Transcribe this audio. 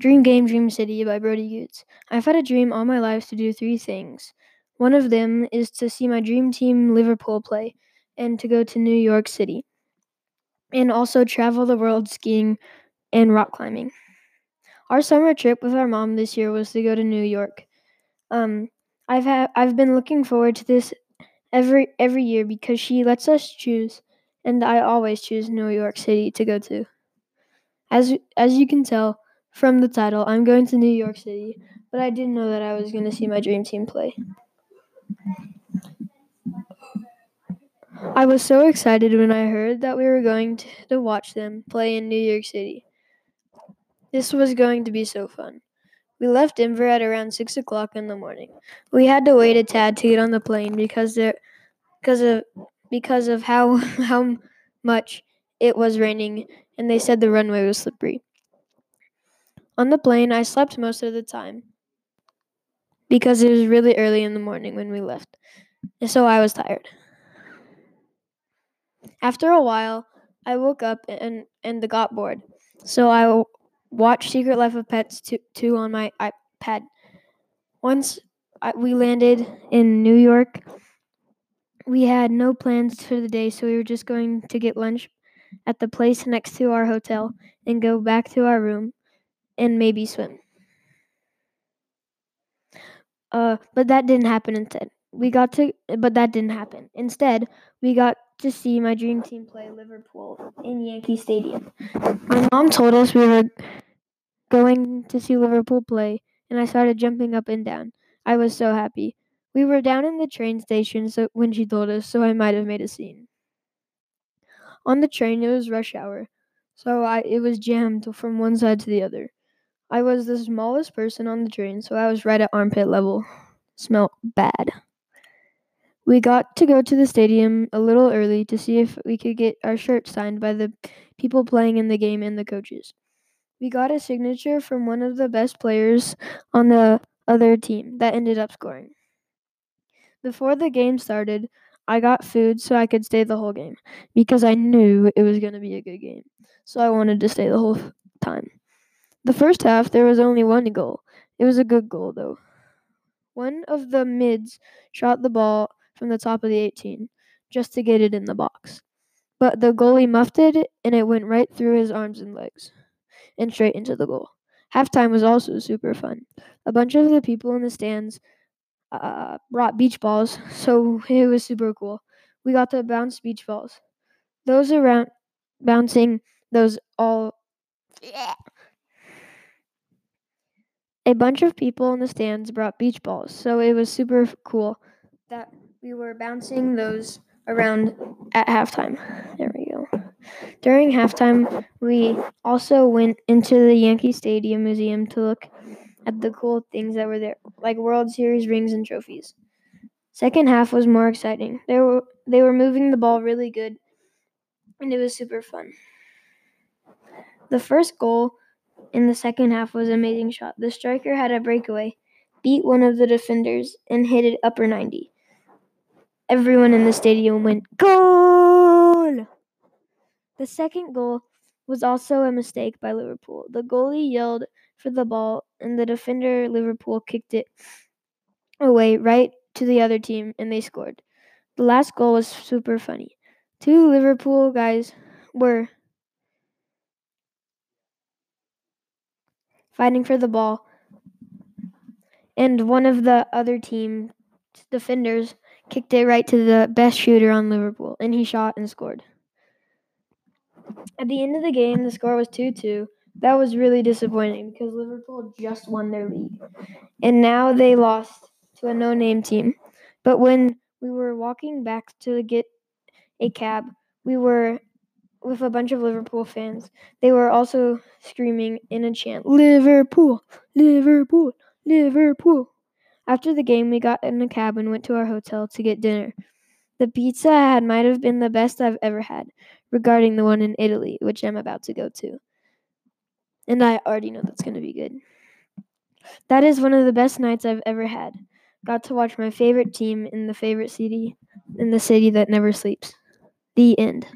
Dream Game, Dream City by Brody Goots. I've had a dream all my life to do three things. One of them is to see my dream team Liverpool play and to go to New York City, and also travel the world skiing and rock climbing. Our summer trip with our mom this year was to go to New York. Um, I've had I've been looking forward to this every every year because she lets us choose, and I always choose New York City to go to. As as you can tell from the title, I'm going to New York City, but I didn't know that I was going to see my dream team play. I was so excited when I heard that we were going to, watch them play in New York City. This was going to be so fun. We left Denver at around six o'clock in the morning. We had to wait a tad to get on the plane because there, because of because of how how much it was raining, and they said the runway was slippery. On the plane, I slept most of the time because it was really early in the morning when we left, and so I was tired. After a while, I woke up and and got bored, so I watched Secret Life of Pets 2, 2 on my iPad. Once I, we landed in New York, we had no plans for the day, so we were just going to get lunch at the place next to our hotel and go back to our room and maybe swim. Uh, but that didn't happen instead. We got to, but that didn't happen. Instead, we got to see my dream team play Liverpool in Yankee Stadium. My mom told us we were going to see Liverpool play, and I started jumping up and down. I was so happy. We were down in the train station so when she told us, so I might have made a scene. On the train, it was rush hour, so I it was jammed from one side to the other. I was the smallest person on the train, so I was right at armpit level. Smelt bad. We got to go to the stadium a little early to see if we could get our shirts signed by the people playing in the game and the coaches. We got a signature from one of the best players on the other team that ended up scoring. Before the game started, I got food so I could stay the whole game because I knew it was going to be a good game. So I wanted to stay the whole. The first half, there was only one goal. It was a good goal, though. One of the mids shot the ball from the top of the 18 just to get it in the box. But the goalie muffed it and it went right through his arms and legs and straight into the goal. Halftime was also super fun. A bunch of the people in the stands uh, brought beach balls, so it was super cool. We got to bounce beach balls. Those around bouncing those all. A bunch of people in the stands brought beach balls, so it was super cool that we were bouncing those around at halftime. There we go. During halftime, we also went into the Yankee Stadium Museum to look at the cool things that were there, like World Series rings and trophies. Second half was more exciting. They were they were moving the ball really good, and it was super fun. The first goal in the second half was an amazing shot. The striker had a breakaway, beat one of the defenders, and hit it upper 90. Everyone in the stadium went, Goal! The second goal was also a mistake by Liverpool. The goalie yelled for the ball, and the defender Liverpool kicked it away right to the other team, and they scored. The last goal was super funny. Two Liverpool guys were fighting for the ball, and one of the other team defenders kicked it right to the best shooter on Liverpool, and he shot and scored. At the end of the game, the score was 2 2. That was really disappointing because Liverpool just won their league. And now they lost to a no name team. But when we were walking back to get a cab, we were with a bunch of Liverpool fans. They were also screaming in a chant Liverpool, Liverpool, Liverpool. After the game, we got in a cab and went to our hotel to get dinner. The pizza I had might have been the best I've ever had, regarding the one in Italy, which I'm about to go to. And I already know that's going to be good. That is one of the best nights I've ever had. Got to watch my favorite team in the favorite city, in the city that never sleeps. The end.